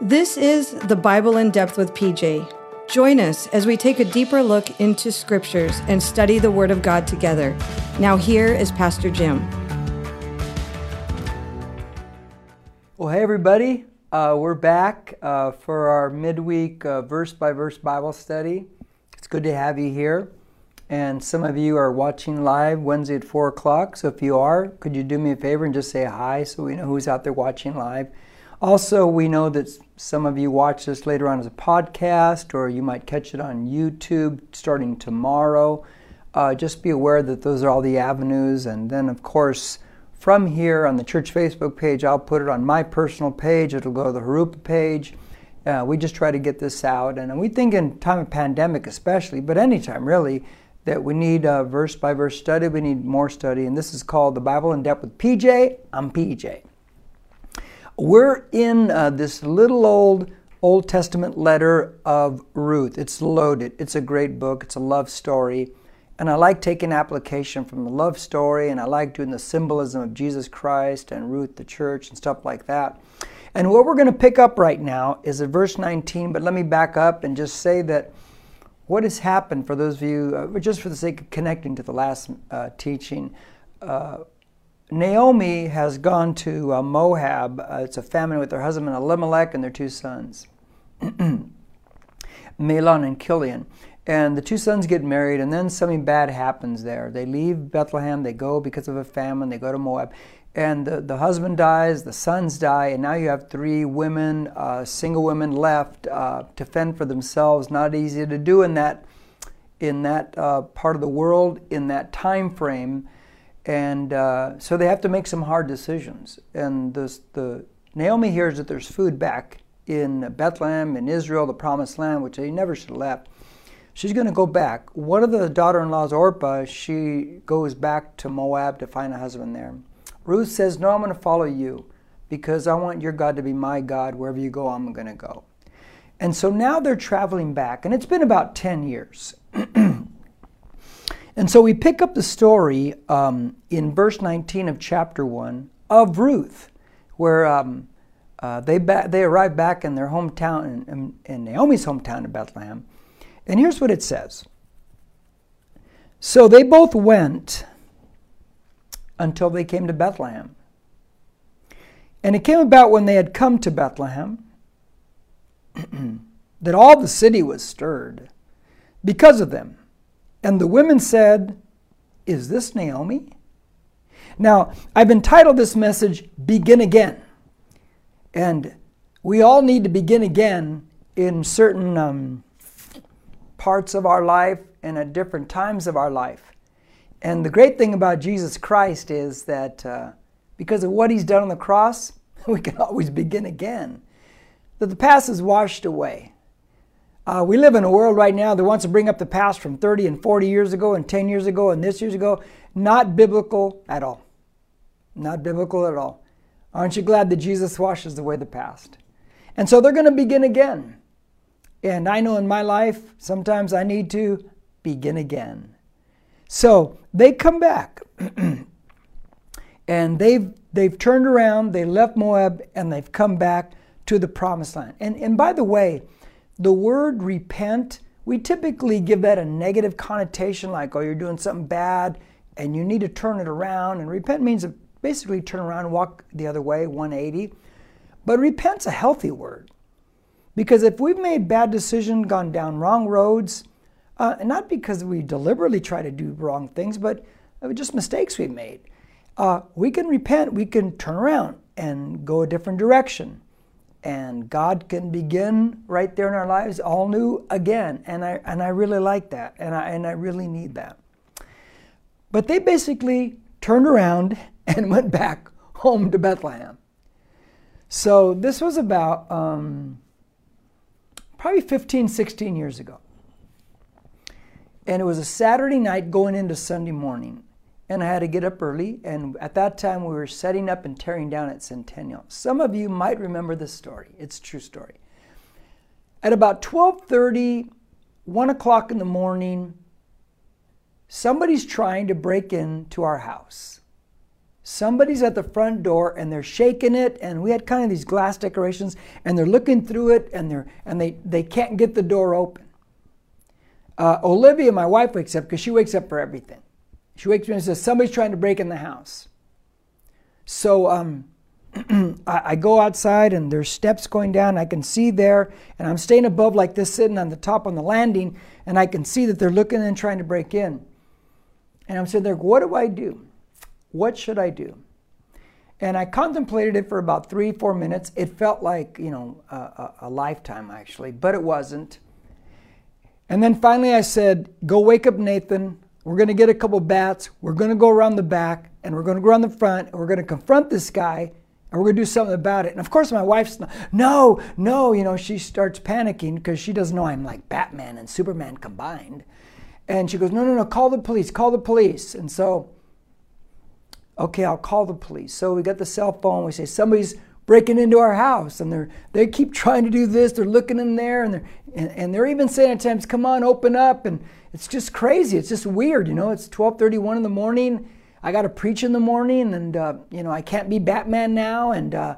This is the Bible in Depth with PJ. Join us as we take a deeper look into scriptures and study the Word of God together. Now, here is Pastor Jim. Well, hey, everybody. Uh, we're back uh, for our midweek verse by verse Bible study. It's good to have you here. And some of you are watching live Wednesday at 4 o'clock. So if you are, could you do me a favor and just say hi so we know who's out there watching live? Also, we know that some of you watch this later on as a podcast, or you might catch it on YouTube starting tomorrow. Uh, just be aware that those are all the avenues. And then, of course, from here on the church Facebook page, I'll put it on my personal page. It'll go to the Jurupa page. Uh, we just try to get this out. And we think in time of pandemic, especially, but anytime really, that we need a verse by verse study. We need more study. And this is called the Bible in Depth with PJ. I'm PJ. We're in uh, this little old Old Testament letter of Ruth. It's loaded. It's a great book. It's a love story. And I like taking application from the love story, and I like doing the symbolism of Jesus Christ and Ruth, the church, and stuff like that. And what we're going to pick up right now is at verse 19, but let me back up and just say that what has happened for those of you, uh, just for the sake of connecting to the last uh, teaching, uh, Naomi has gone to uh, Moab. Uh, it's a family with her husband Elimelech and their two sons, Mahlon and Chilion. And the two sons get married, and then something bad happens there. They leave Bethlehem, they go because of a famine, they go to Moab. And the, the husband dies, the sons die, and now you have three women, uh, single women left uh, to fend for themselves. Not easy to do in that, in that uh, part of the world, in that time frame and uh, so they have to make some hard decisions. And this, the Naomi hears that there's food back in Bethlehem, in Israel, the Promised Land, which they never should have left. She's going to go back. One of the daughter-in-laws, Orpah, she goes back to Moab to find a husband there. Ruth says, "No, I'm going to follow you because I want your God to be my God. Wherever you go, I'm going to go." And so now they're traveling back, and it's been about 10 years. And so we pick up the story um, in verse 19 of chapter 1 of Ruth, where um, uh, they, ba- they arrive back in their hometown, in, in, in Naomi's hometown of Bethlehem. And here's what it says So they both went until they came to Bethlehem. And it came about when they had come to Bethlehem that all the city was stirred because of them. And the women said, Is this Naomi? Now, I've entitled this message Begin Again. And we all need to begin again in certain um, parts of our life and at different times of our life. And the great thing about Jesus Christ is that uh, because of what he's done on the cross, we can always begin again. That the past is washed away. Uh, we live in a world right now that wants to bring up the past from 30 and 40 years ago and 10 years ago and this years ago. Not biblical at all. Not biblical at all. Aren't you glad that Jesus washes away the past? And so they're going to begin again. And I know in my life, sometimes I need to begin again. So they come back. and they've, they've turned around, they left Moab, and they've come back to the promised land. And, and by the way, the word repent, we typically give that a negative connotation like, oh, you're doing something bad and you need to turn it around. And repent means basically turn around and walk the other way, 180. But repent's a healthy word. Because if we've made bad decisions, gone down wrong roads, uh, not because we deliberately try to do wrong things, but just mistakes we've made, uh, we can repent, we can turn around and go a different direction and God can begin right there in our lives all new again. And I, and I really like that, and I, and I really need that. But they basically turned around and went back home to Bethlehem. So this was about um, probably 15, 16 years ago. And it was a Saturday night going into Sunday morning and I had to get up early. And at that time, we were setting up and tearing down at Centennial. Some of you might remember this story. It's a true story. At about 12:30, 1 o'clock in the morning, somebody's trying to break into our house. somebody's at the front door and they're shaking it and we had kind of these glass decorations and they're looking through it and they're and they they can't get the door open uh, olivia my wife wakes up because she wakes up for everything she wakes up and says somebody's trying to break in the house so um, I, I go outside and there's steps going down i can see there and i'm staying above like this sitting on the top on the landing and i can see that they're looking and trying to break in and i'm sitting there what do i do what should I do? And I contemplated it for about three, four minutes. It felt like, you know, a, a, a lifetime actually, but it wasn't. And then finally I said, Go wake up Nathan. We're going to get a couple bats. We're going to go around the back and we're going to go around the front and we're going to confront this guy and we're going to do something about it. And of course, my wife's no, no, you know, she starts panicking because she doesn't know I'm like Batman and Superman combined. And she goes, No, no, no, call the police, call the police. And so okay, I'll call the police. So we got the cell phone. We say somebody's breaking into our house, and they're they keep trying to do this. They're looking in there, and they're and, and they're even saying at times, "Come on, open up!" And it's just crazy. It's just weird, you know. It's 12:31 in the morning. I got to preach in the morning, and uh, you know I can't be Batman now, and uh,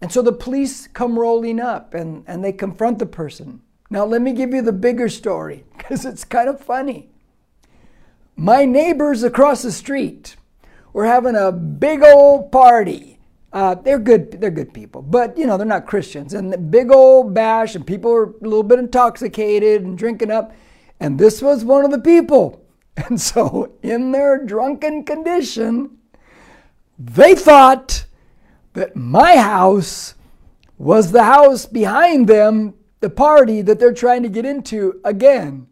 and so the police come rolling up, and and they confront the person. Now let me give you the bigger story because it's kind of funny. My neighbors across the street we're having a big old party. Uh, they're good. They're good people, but you know they're not Christians. And the big old bash, and people are a little bit intoxicated and drinking up. And this was one of the people. And so, in their drunken condition, they thought that my house was the house behind them, the party that they're trying to get into again.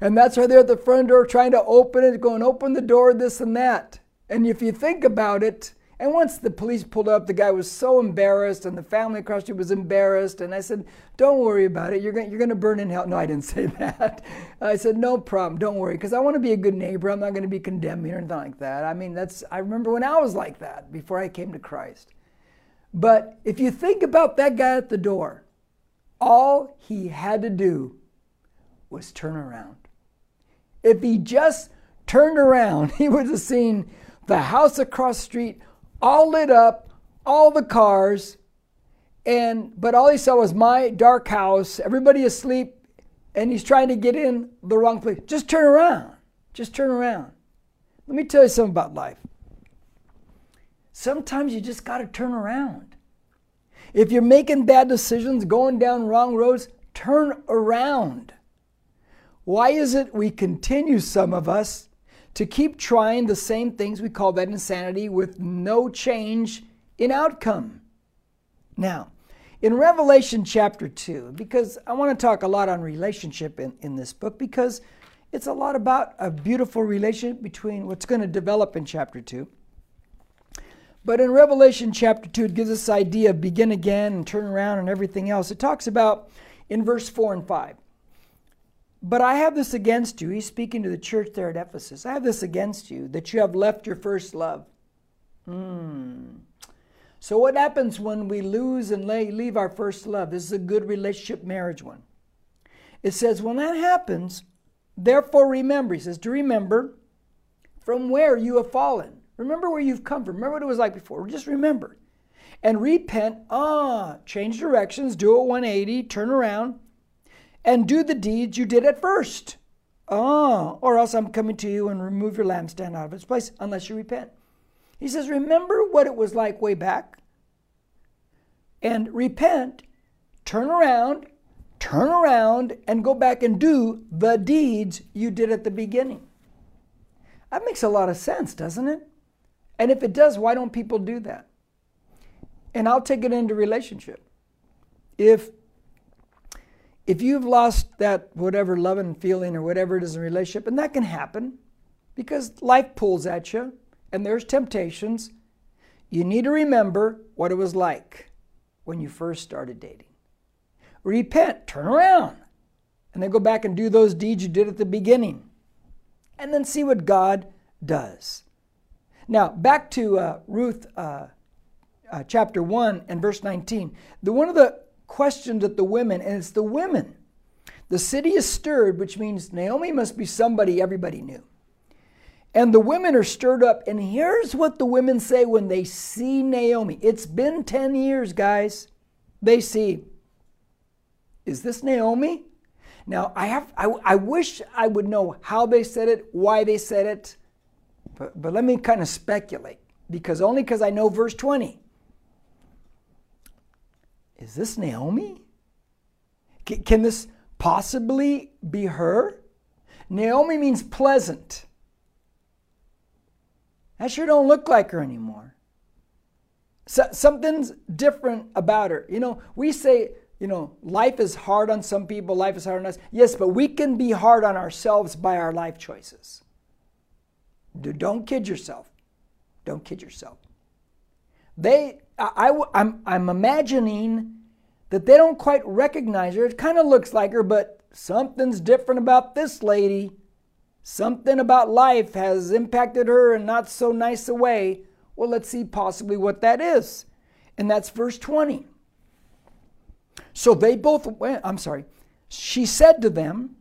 And that's why they're at the front door trying to open it, going, open the door, this and that. And if you think about it, and once the police pulled up, the guy was so embarrassed, and the family across the street was embarrassed. And I said, "Don't worry about it. You're going you're to burn in hell." No, I didn't say that. I said, "No problem. Don't worry, because I want to be a good neighbor. I'm not going to be condemning or anything like that." I mean, that's I remember when I was like that before I came to Christ. But if you think about that guy at the door, all he had to do was turn around. If he just turned around, he would have seen the house across the street all lit up, all the cars, and but all he saw was my dark house, everybody asleep, and he's trying to get in the wrong place. Just turn around. Just turn around. Let me tell you something about life. Sometimes you just got to turn around. If you're making bad decisions, going down wrong roads, turn around. Why is it we continue, some of us, to keep trying the same things, we call that insanity, with no change in outcome. Now, in Revelation chapter 2, because I want to talk a lot on relationship in, in this book, because it's a lot about a beautiful relationship between what's going to develop in chapter 2. But in Revelation chapter 2, it gives us idea of begin again and turn around and everything else. It talks about in verse 4 and 5 but I have this against you. He's speaking to the church there at Ephesus. I have this against you that you have left your first love. Hmm. So, what happens when we lose and leave our first love? This is a good relationship marriage one. It says, when that happens, therefore remember, he says, to remember from where you have fallen. Remember where you've come from. Remember what it was like before. Just remember. And repent. Ah, change directions, do a 180, turn around, and do the deeds you did at first. Ah, or else I'm coming to you and remove your lampstand out of its place unless you repent. He says, Remember what it was like way back and repent, turn around, turn around, and go back and do the deeds you did at the beginning. That makes a lot of sense, doesn't it? And if it does, why don't people do that? And I'll take it into relationship. If if you've lost that whatever love and feeling or whatever it is in a relationship, and that can happen because life pulls at you and there's temptations, you need to remember what it was like when you first started dating. Repent, turn around, and then go back and do those deeds you did at the beginning. And then see what God does. Now, back to uh, Ruth uh, uh, chapter 1 and verse 19. The, one of the questioned at the women, and it's the women. The city is stirred, which means Naomi must be somebody everybody knew. And the women are stirred up. And here's what the women say when they see Naomi. It's been 10 years, guys. They see, is this Naomi? Now, I, have, I, I wish I would know how they said it, why they said it, but, but let me kind of speculate, because only because I know verse 20. Is this Naomi? C- can this possibly be her? Naomi means pleasant. That sure don't look like her anymore. So, something's different about her. You know, we say, you know, life is hard on some people, life is hard on us. Yes, but we can be hard on ourselves by our life choices. Don't kid yourself. Don't kid yourself. They, I, I, I'm, I'm imagining that they don't quite recognize her. It kind of looks like her, but something's different about this lady. Something about life has impacted her in not so nice a way. Well, let's see possibly what that is. And that's verse 20. So they both went, I'm sorry. She said to them,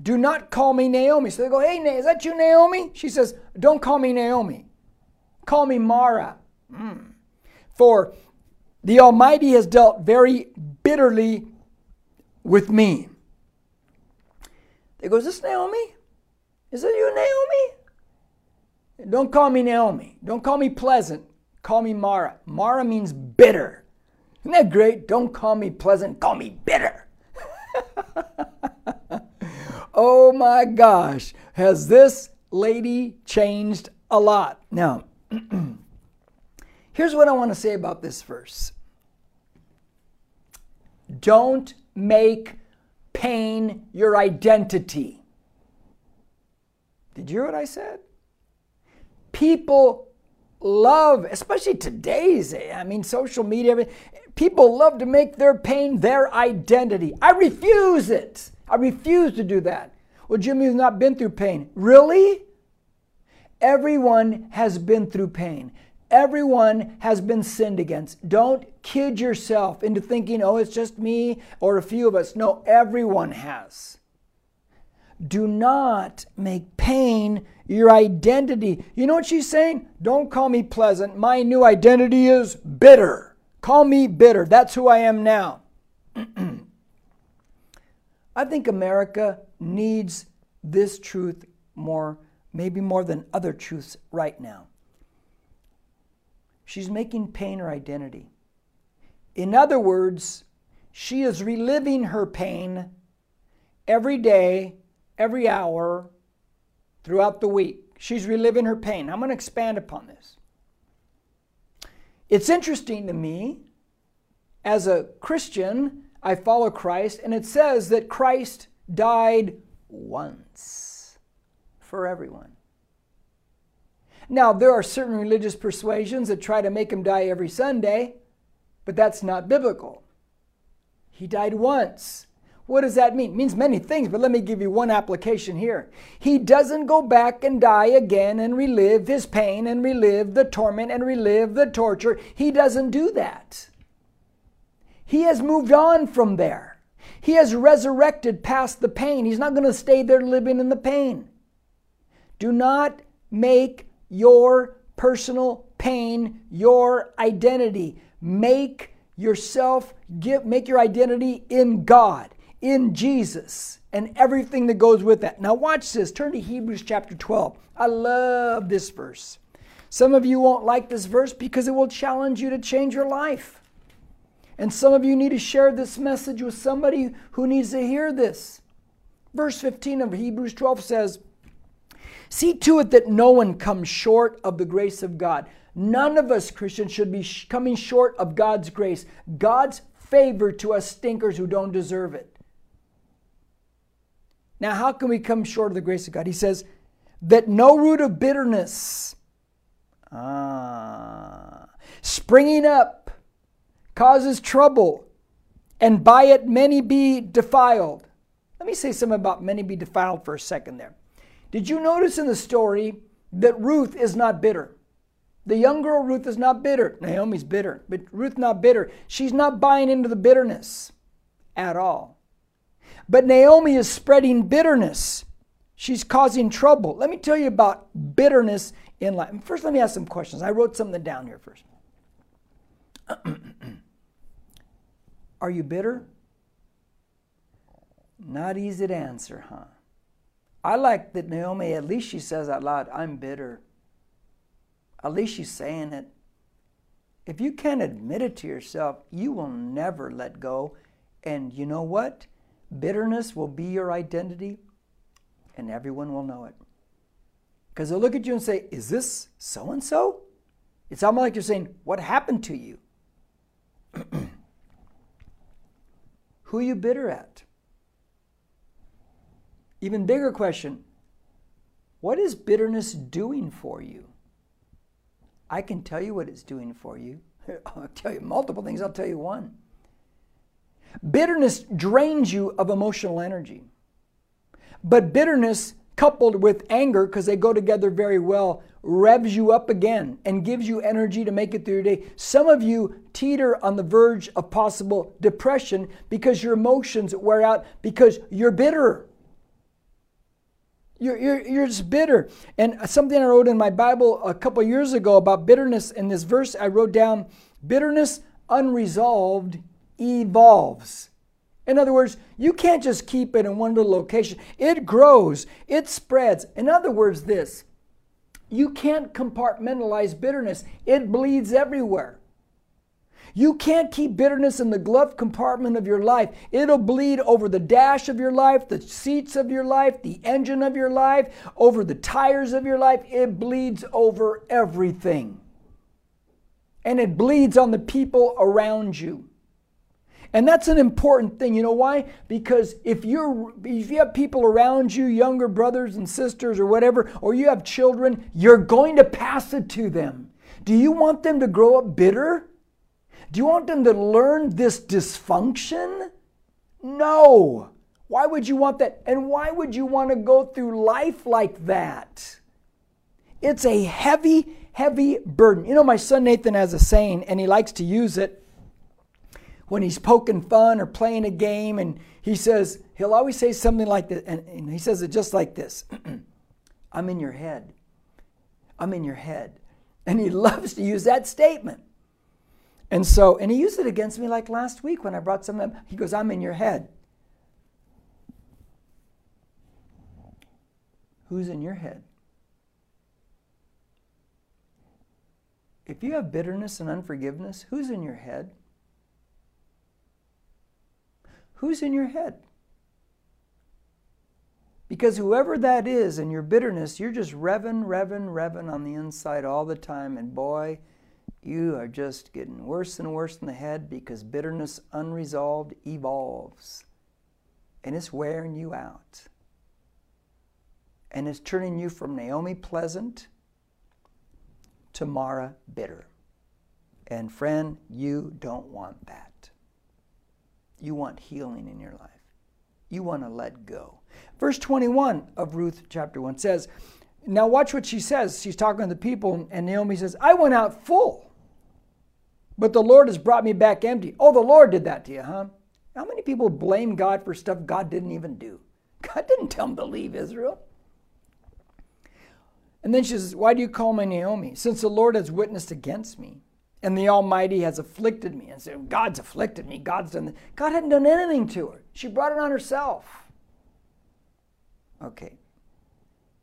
Do not call me Naomi. So they go, Hey, is that you, Naomi? She says, Don't call me Naomi. Call me Mara. Mm. For the Almighty has dealt very bitterly with me. They go, Is this Naomi? Is it you, Naomi? Don't call me Naomi. Don't call me pleasant. Call me Mara. Mara means bitter. Isn't that great? Don't call me pleasant, call me bitter. oh my gosh, has this lady changed a lot? Now, here's what I want to say about this verse Don't make pain your identity. Did you hear what I said? People love, especially today's, I mean, social media, People love to make their pain their identity. I refuse it. I refuse to do that. Well, Jimmy has not been through pain. Really? Everyone has been through pain. Everyone has been sinned against. Don't kid yourself into thinking, oh, it's just me or a few of us. No, everyone has. Do not make pain your identity. You know what she's saying? Don't call me pleasant. My new identity is bitter. Call me bitter. That's who I am now. I think America needs this truth more, maybe more than other truths right now. She's making pain her identity. In other words, she is reliving her pain every day, every hour, throughout the week. She's reliving her pain. I'm going to expand upon this. It's interesting to me, as a Christian, I follow Christ, and it says that Christ died once for everyone. Now, there are certain religious persuasions that try to make him die every Sunday, but that's not biblical. He died once what does that mean? It means many things, but let me give you one application here. He doesn't go back and die again and relive his pain and relive the torment and relive the torture. He doesn't do that. He has moved on from there. He has resurrected past the pain. He's not going to stay there living in the pain. Do not make your personal pain your identity. Make yourself give make your identity in God in Jesus and everything that goes with that. Now, watch this. Turn to Hebrews chapter 12. I love this verse. Some of you won't like this verse because it will challenge you to change your life. And some of you need to share this message with somebody who needs to hear this. Verse 15 of Hebrews 12 says, See to it that no one comes short of the grace of God. None of us Christians should be coming short of God's grace, God's favor to us stinkers who don't deserve it. Now, how can we come short of the grace of God? He says, that no root of bitterness ah, springing up causes trouble, and by it many be defiled. Let me say something about many be defiled for a second there. Did you notice in the story that Ruth is not bitter? The young girl Ruth is not bitter. Naomi's bitter, but Ruth not bitter. She's not buying into the bitterness at all. But Naomi is spreading bitterness. She's causing trouble. Let me tell you about bitterness in life. First, let me ask some questions. I wrote something down here first. Are you bitter? Not easy to answer, huh? I like that Naomi, at least she says out loud, I'm bitter. At least she's saying it. If you can't admit it to yourself, you will never let go. And you know what? Bitterness will be your identity, and everyone will know it. Because they'll look at you and say, Is this so and so? It's almost like you're saying, What happened to you? Who are you bitter at? Even bigger question what is bitterness doing for you? I can tell you what it's doing for you. I'll tell you multiple things, I'll tell you one. Bitterness drains you of emotional energy. But bitterness, coupled with anger, because they go together very well, revs you up again and gives you energy to make it through your day. Some of you teeter on the verge of possible depression because your emotions wear out because you're bitter. You're, you're, you're just bitter. And something I wrote in my Bible a couple years ago about bitterness, in this verse, I wrote down bitterness unresolved evolves. In other words, you can't just keep it in one little location. It grows, it spreads. In other words, this you can't compartmentalize bitterness, it bleeds everywhere. You can't keep bitterness in the glove compartment of your life. It'll bleed over the dash of your life, the seats of your life, the engine of your life, over the tires of your life. It bleeds over everything. And it bleeds on the people around you. And that's an important thing. You know why? Because if you're if you have people around you, younger brothers and sisters or whatever, or you have children, you're going to pass it to them. Do you want them to grow up bitter? Do you want them to learn this dysfunction? No. Why would you want that? And why would you want to go through life like that? It's a heavy, heavy burden. You know, my son Nathan has a saying, and he likes to use it when he's poking fun or playing a game. And he says, he'll always say something like this, and, he says it just like this I'm in your head. I'm in your head. And he loves to use that statement. And so, and he used it against me like last week when I brought some. He goes, I'm in your head. Who's in your head? If you have bitterness and unforgiveness, who's in your head? Who's in your head? Because whoever that is in your bitterness, you're just revving, revving, revving on the inside all the time. And boy, you are just getting worse and worse in the head because bitterness unresolved evolves and it's wearing you out. And it's turning you from Naomi pleasant to Mara bitter. And friend, you don't want that. You want healing in your life. You want to let go. Verse 21 of Ruth chapter 1 says, Now watch what she says. She's talking to the people, and Naomi says, I went out full but the Lord has brought me back empty. Oh, the Lord did that to you, huh? How many people blame God for stuff God didn't even do? God didn't tell them to leave Israel. And then she says, Why do you call me Naomi? Since the Lord has witnessed against me, and the Almighty has afflicted me. And said, God's afflicted me. God's done this. God hadn't done anything to her. She brought it on herself. Okay.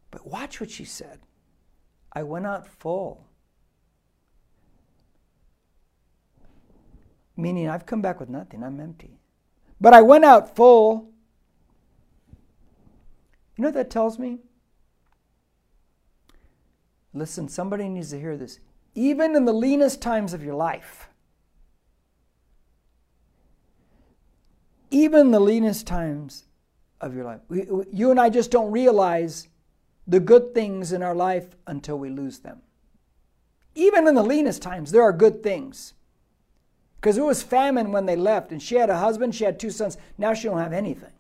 But watch what she said. I went out full meaning I've come back with nothing, I'm empty. But I went out full. You know what that tells me? Listen, somebody needs to hear this. Even in the leanest times of your life, even the leanest times of your life, we, you and I just don't realize the good things in our life until we lose them. Even in the leanest times, there are good things. Because it was famine when they left, and she had a husband, she had two sons. Now she don't have anything.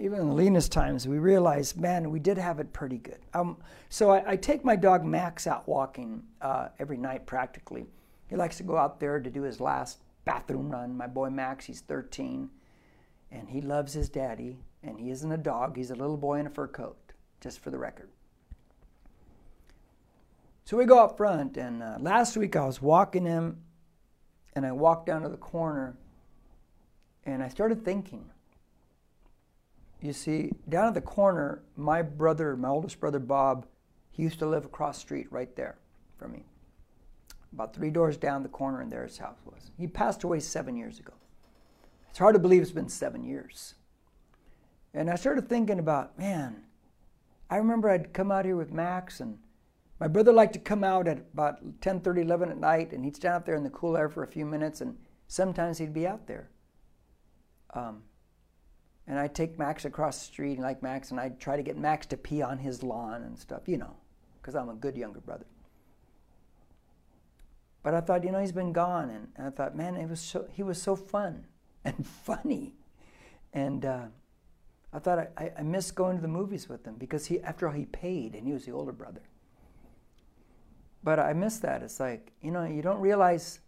Even in the leanest times, we realized, man, we did have it pretty good. Um, so I, I, take my dog Max out walking uh, every night practically. He likes to go out there to do his last bathroom run. My boy Max, he's 13, and he loves his daddy. And he isn't a dog, he's a little boy in a fur coat, just for the record. So we go up front, and uh, last week I was walking him, and I walked down to the corner, and I started thinking. You see, down at the corner, my brother, my oldest brother Bob, he used to live across street right there from me. About three doors down the corner, and there his house was. He passed away seven years ago. It's hard to believe it's been seven years. And I started thinking about, man, I remember I'd come out here with Max and my brother liked to come out at about 10, 30, 11 at night, and he'd stand out there in the cool air for a few minutes, and sometimes he'd be out there. Um, and I'd take Max across the street, like Max, and I'd try to get Max to pee on his lawn and stuff, you know, because I'm a good younger brother. But I thought, you know, he's been gone, and, and I thought, man, it was so, he was so fun and funny, and uh, I thought I, I missed going to the movies with him because he, after all, he paid, and he was the older brother. But I miss that. It's like, you know, you don't realize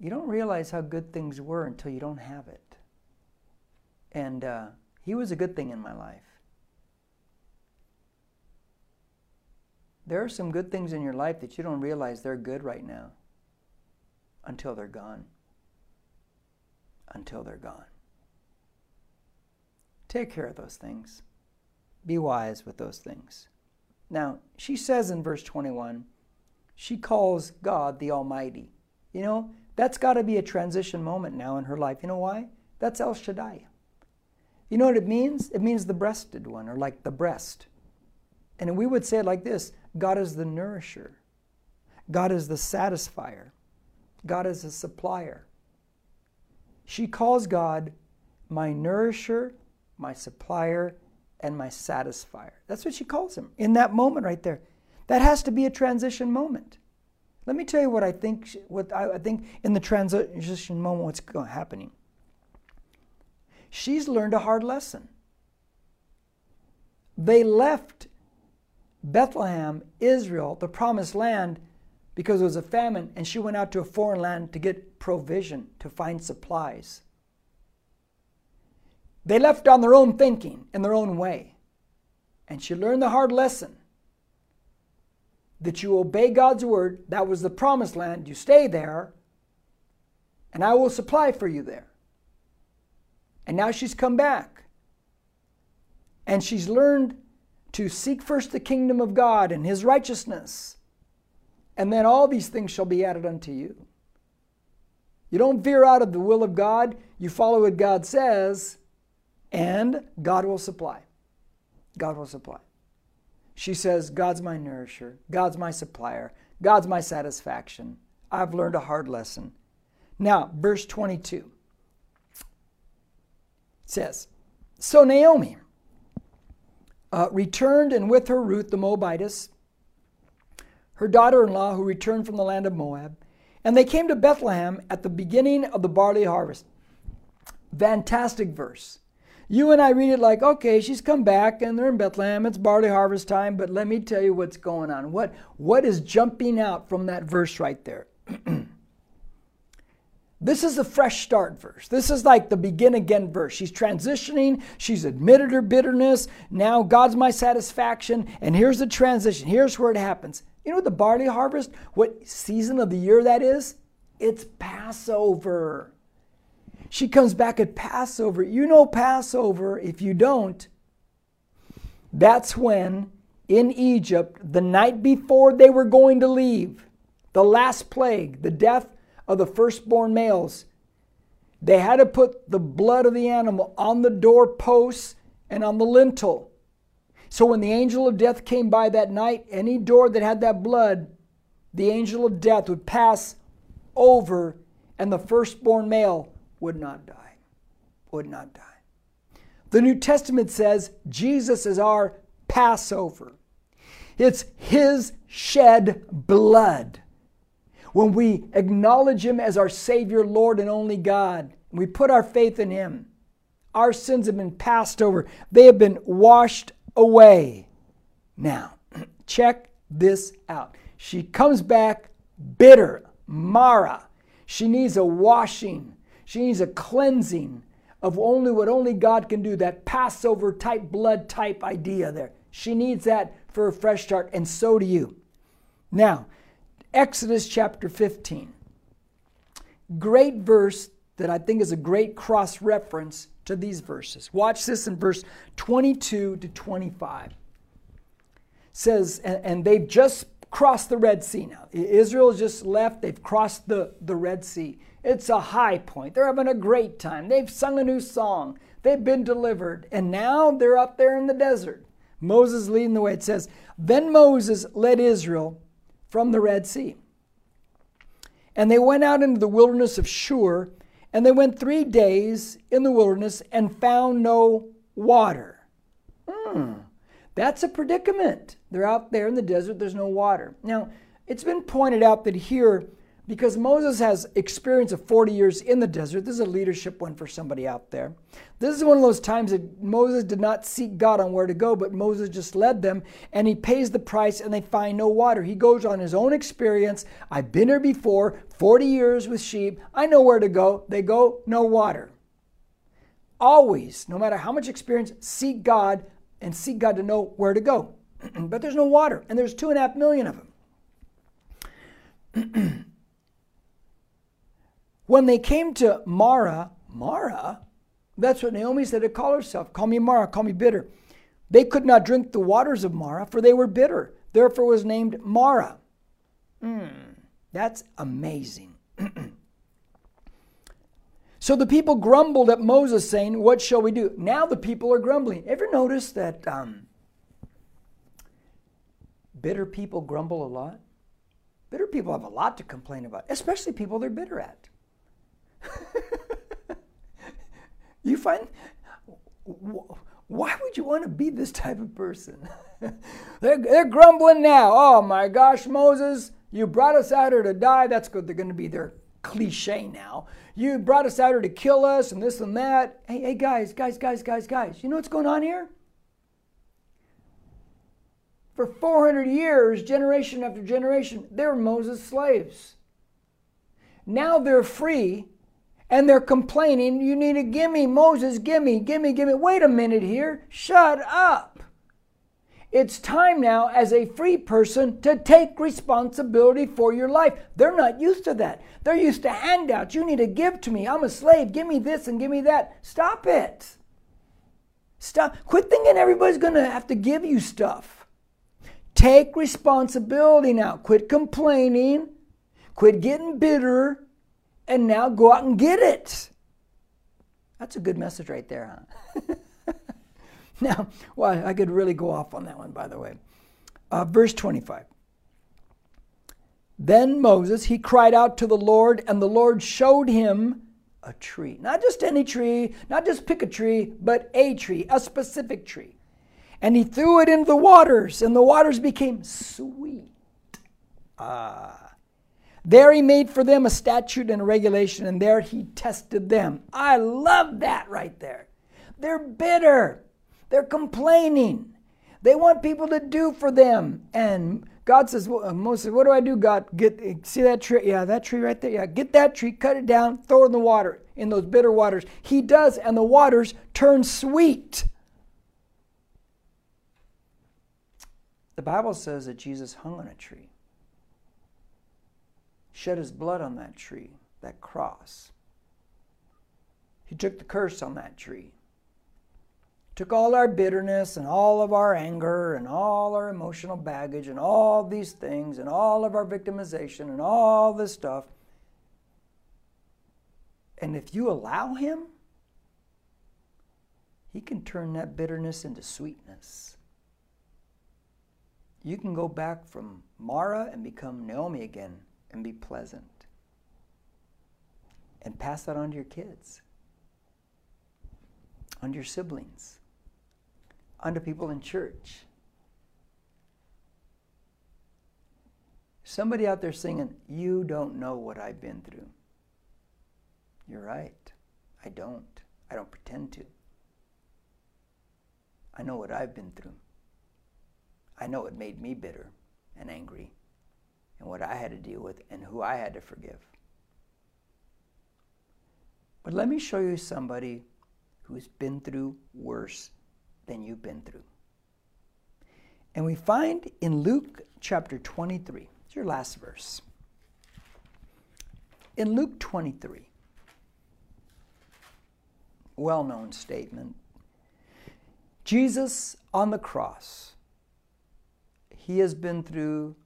you don't realize how good things were until you don't have it. And uh, he was a good thing in my life. There are some good things in your life that you don't realize they're good right now until they're gone. Until they're gone. Take care of those things. Be wise with those things. Now, she says in verse 21, she calls God the Almighty. You know, that's got to be a transition moment now in her life. You know why? That's El Shaddai. You know what it means? It means the breasted one, or like the breast. And we would say it like this God is the nourisher, God is the satisfier, God is the supplier. She calls God my nourisher, my supplier, and my satisfier. That's what she calls him in that moment right there. That has to be a transition moment. Let me tell you what I think. What I think in the transition moment, what's happening. She's learned a hard lesson. They left Bethlehem, Israel, the promised land, because it was a famine, and she went out to a foreign land to get provision, to find supplies. They left on their own thinking, in their own way. And she learned the hard lesson that you obey God's word. That was the promised land. You stay there, and I will supply for you there. And now she's come back. And she's learned to seek first the kingdom of God and his righteousness. And then all these things shall be added unto you. You don't veer out of the will of God, you follow what God says, and God will supply. God will supply. She says, God's my nourisher, God's my supplier, God's my satisfaction. I've learned a hard lesson. Now, verse 22 says, So Naomi uh, returned, and with her Ruth the Moabitess, her daughter in law, who returned from the land of Moab, and they came to Bethlehem at the beginning of the barley harvest. Fantastic verse. You and I read it like, okay, she's come back and they're in Bethlehem, it's barley harvest time, but let me tell you what's going on. What, what is jumping out from that verse right there? this is a fresh start verse. This is like the begin again verse. She's transitioning, she's admitted her bitterness. Now God's my satisfaction, and here's the transition. Here's where it happens. You know the barley harvest, what season of the year that is? It's Passover. She comes back at Passover. You know Passover. If you don't, that's when in Egypt, the night before they were going to leave, the last plague, the death of the firstborn males, they had to put the blood of the animal on the doorposts and on the lintel. So when the angel of death came by that night, any door that had that blood, the angel of death would pass over and the firstborn male would not die. Would not die. The New Testament says Jesus is our Passover. It's His shed blood. When we acknowledge Him as our Savior, Lord, and only God, we put our faith in Him, our sins have been passed over, they have been washed away. Now, check this out. She comes back bitter, Mara. She needs a washing. She needs a cleansing of only what only God can do, that Passover type blood type idea there. She needs that for a fresh start, and so do you. Now, Exodus chapter 15. Great verse that I think is a great cross reference to these verses. Watch this in verse 22 to 25. It says, and they've just crossed the Red Sea now. Israel has just left, they've crossed the, the Red Sea. It's a high point. They're having a great time. They've sung a new song. They've been delivered. And now they're up there in the desert. Moses leading the way. It says, Then Moses led Israel from the Red Sea. And they went out into the wilderness of Shur, and they went three days in the wilderness and found no water. Hmm, that's a predicament. They're out there in the desert, there's no water. Now, it's been pointed out that here because Moses has experience of 40 years in the desert. This is a leadership one for somebody out there. This is one of those times that Moses did not seek God on where to go, but Moses just led them and he pays the price and they find no water. He goes on his own experience. I've been here before, 40 years with sheep. I know where to go. They go, no water. Always, no matter how much experience, seek God and seek God to know where to go. but there's no water, and there's two and a half million of them. When they came to Mara, Mara, that's what Naomi said to call herself. Call me Mara, call me bitter. They could not drink the waters of Mara, for they were bitter. Therefore was named Mara. Mm, that's amazing. so the people grumbled at Moses, saying, What shall we do? Now the people are grumbling. Ever notice that um, bitter people grumble a lot? Bitter people have a lot to complain about, especially people they're bitter at. you find why would you want to be this type of person? they're, they're grumbling now. Oh my gosh, Moses, you brought us out here to die. That's good. They're going to be their cliche now. You brought us out here to kill us and this and that. Hey, hey, guys, guys, guys, guys, guys. You know what's going on here? For 400 years, generation after generation, they were Moses' slaves. Now they're free and they're complaining, you need to give me, Moses, give me, give me, give me. Wait a minute here. Shut up. It's time now, as a free person, to take responsibility for your life. They're not used to that. They're used to handouts. You need to give to me. I'm a slave. Give me this and give me that. Stop it. Stop. Quit thinking everybody's going to have to give you stuff. Take responsibility now. Quit complaining. Quit getting bitter and now go out and get it. That's a good message right there, huh? now, well, I could really go off on that one, by the way. Uh, verse 25. Then Moses, he cried out to the Lord, and the Lord showed him a tree. Not just any tree, not just pick a tree, but a tree, a specific tree. And he threw it into the waters, and the waters became sweet. Ah. There he made for them a statute and a regulation, and there he tested them. I love that right there. They're bitter, they're complaining, they want people to do for them. And God says, well, Moses, what do I do, God? Get see that tree? Yeah, that tree right there. Yeah, get that tree, cut it down, throw it in the water, in those bitter waters. He does, and the waters turn sweet. The Bible says that Jesus hung on a tree shed his blood on that tree, that cross. He took the curse on that tree. Took all our bitterness and all of our anger and all our emotional baggage and all these things and all of our victimization and all this stuff. And if you allow Him, He can turn that bitterness into sweetness. You can go back from Mara and become Naomi again and be pleasant. And pass that on to your kids, on your siblings, on to people in church. Somebody out there singing, You don't know what I've been through. You're right. I don't. I don't pretend to. I know what I've been through. I know it made me bitter and angry what I had to deal with and who I had to forgive. But let me show you somebody who's been through worse than you've been through. And we find in Luke chapter 23, it's your last verse. In Luke 23, well known statement, Jesus on the cross, he has been through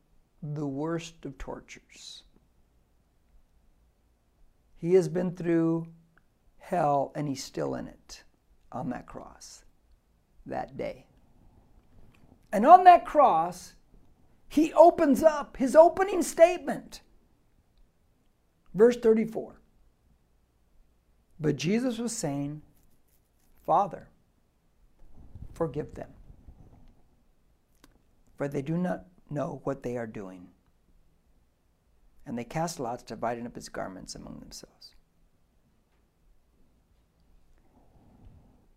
the worst of tortures. He has been through hell and he's still in it on that cross that day. And on that cross, he opens up his opening statement. Verse 34. But Jesus was saying, Father, forgive them, for they do not know what they are doing. And they cast lots, dividing up his garments among themselves.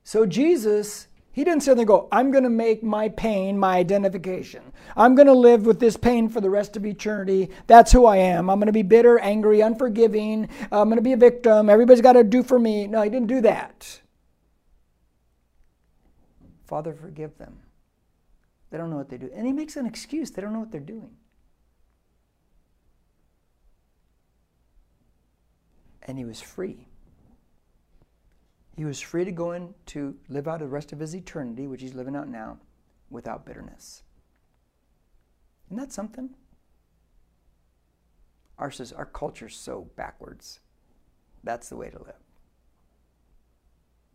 So Jesus he didn't sit there go, I'm going to make my pain my identification. I'm going to live with this pain for the rest of eternity. That's who I am. I'm going to be bitter, angry, unforgiving. I'm going to be a victim. Everybody's got to do for me. No, he didn't do that. Father, forgive them. They don't know what they do. And he makes an excuse. They don't know what they're doing. And he was free. He was free to go in to live out the rest of his eternity, which he's living out now, without bitterness. Isn't that something? Our, our culture's so backwards. That's the way to live.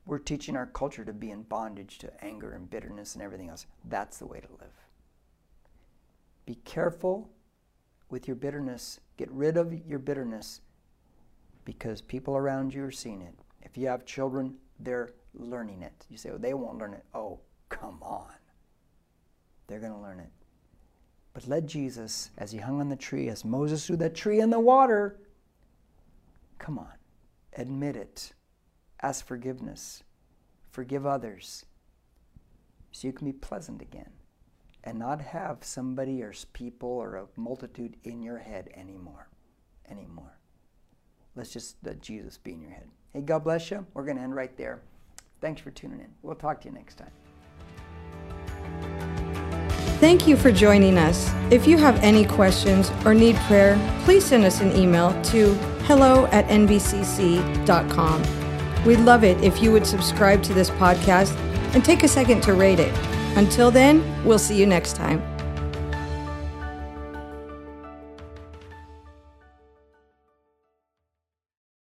We're teaching our culture to be in bondage to anger and bitterness and everything else. That's the way to live. Be careful with your bitterness. Get rid of your bitterness because people around you are seeing it. If you have children, they're learning it. You say, well, they won't learn it. Oh, come on. They're going to learn it. But let Jesus, as he hung on the tree, as Moses threw that tree in the water, come on, admit it. Ask forgiveness. Forgive others. So you can be pleasant again and not have somebody or people or a multitude in your head anymore. Anymore. Let's just let Jesus be in your head. Hey, God bless you. We're going to end right there. Thanks for tuning in. We'll talk to you next time. Thank you for joining us. If you have any questions or need prayer, please send us an email to hello at nbcc.com. We'd love it if you would subscribe to this podcast and take a second to rate it. Until then, we'll see you next time.